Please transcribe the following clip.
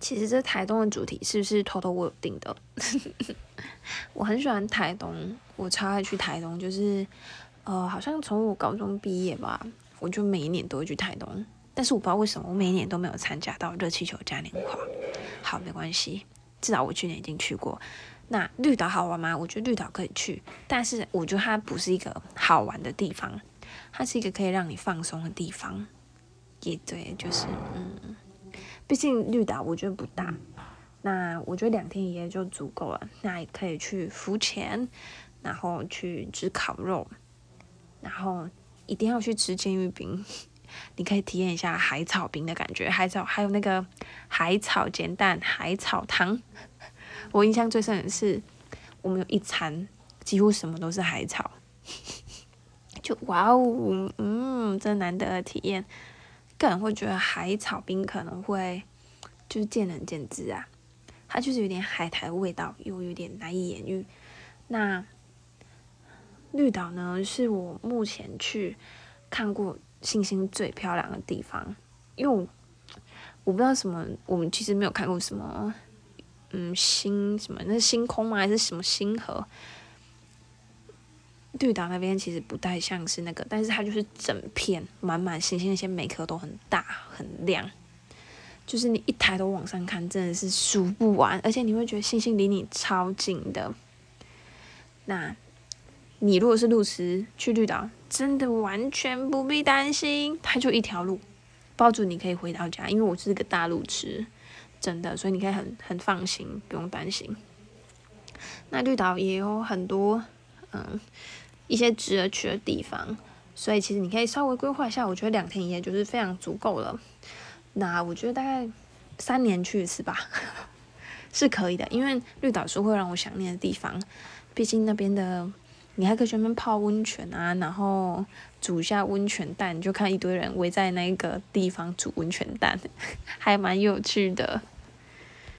其实这台东的主题是不是偷偷我有定的？我很喜欢台东，我超爱去台东，就是呃，好像从我高中毕业吧，我就每一年都会去台东。但是我不知道为什么，我每一年都没有参加到热气球嘉年华。好，没关系，至少我去年已经去过。那绿岛好玩吗？我觉得绿岛可以去，但是我觉得它不是一个好玩的地方，它是一个可以让你放松的地方。也对，就是嗯，毕竟绿岛我觉得不大，那我觉得两天一夜就足够了。那也可以去浮潜，然后去吃烤肉，然后一定要去吃监狱冰。你可以体验一下海草冰的感觉，海草还有那个海草煎蛋、海草汤。我印象最深的是，我们有一餐几乎什么都是海草，就哇哦，嗯，真难得的体验。个人会觉得海草冰可能会就是见仁见智啊，它就是有点海苔味道，又有点难以言喻。那绿岛呢，是我目前去看过。星星最漂亮的地方，因为我我不知道什么，我们其实没有看过什么，嗯，星什么那星空吗？还是什么星河？绿岛那边其实不太像是那个，但是它就是整片满满星星，那些每颗都很大很亮，就是你一抬头往上看，真的是数不完，而且你会觉得星星离你超近的。那你如果是路痴去绿岛？真的完全不必担心，它就一条路，包住你可以回到家。因为我是个大路痴，真的，所以你可以很很放心，不用担心。那绿岛也有很多嗯一些值得去的地方，所以其实你可以稍微规划一下。我觉得两天一夜就是非常足够了。那我觉得大概三年去一次吧，是可以的。因为绿岛是会让我想念的地方，毕竟那边的。你还可以去那边泡温泉啊，然后煮一下温泉蛋，就看一堆人围在那个地方煮温泉蛋，还蛮有趣的。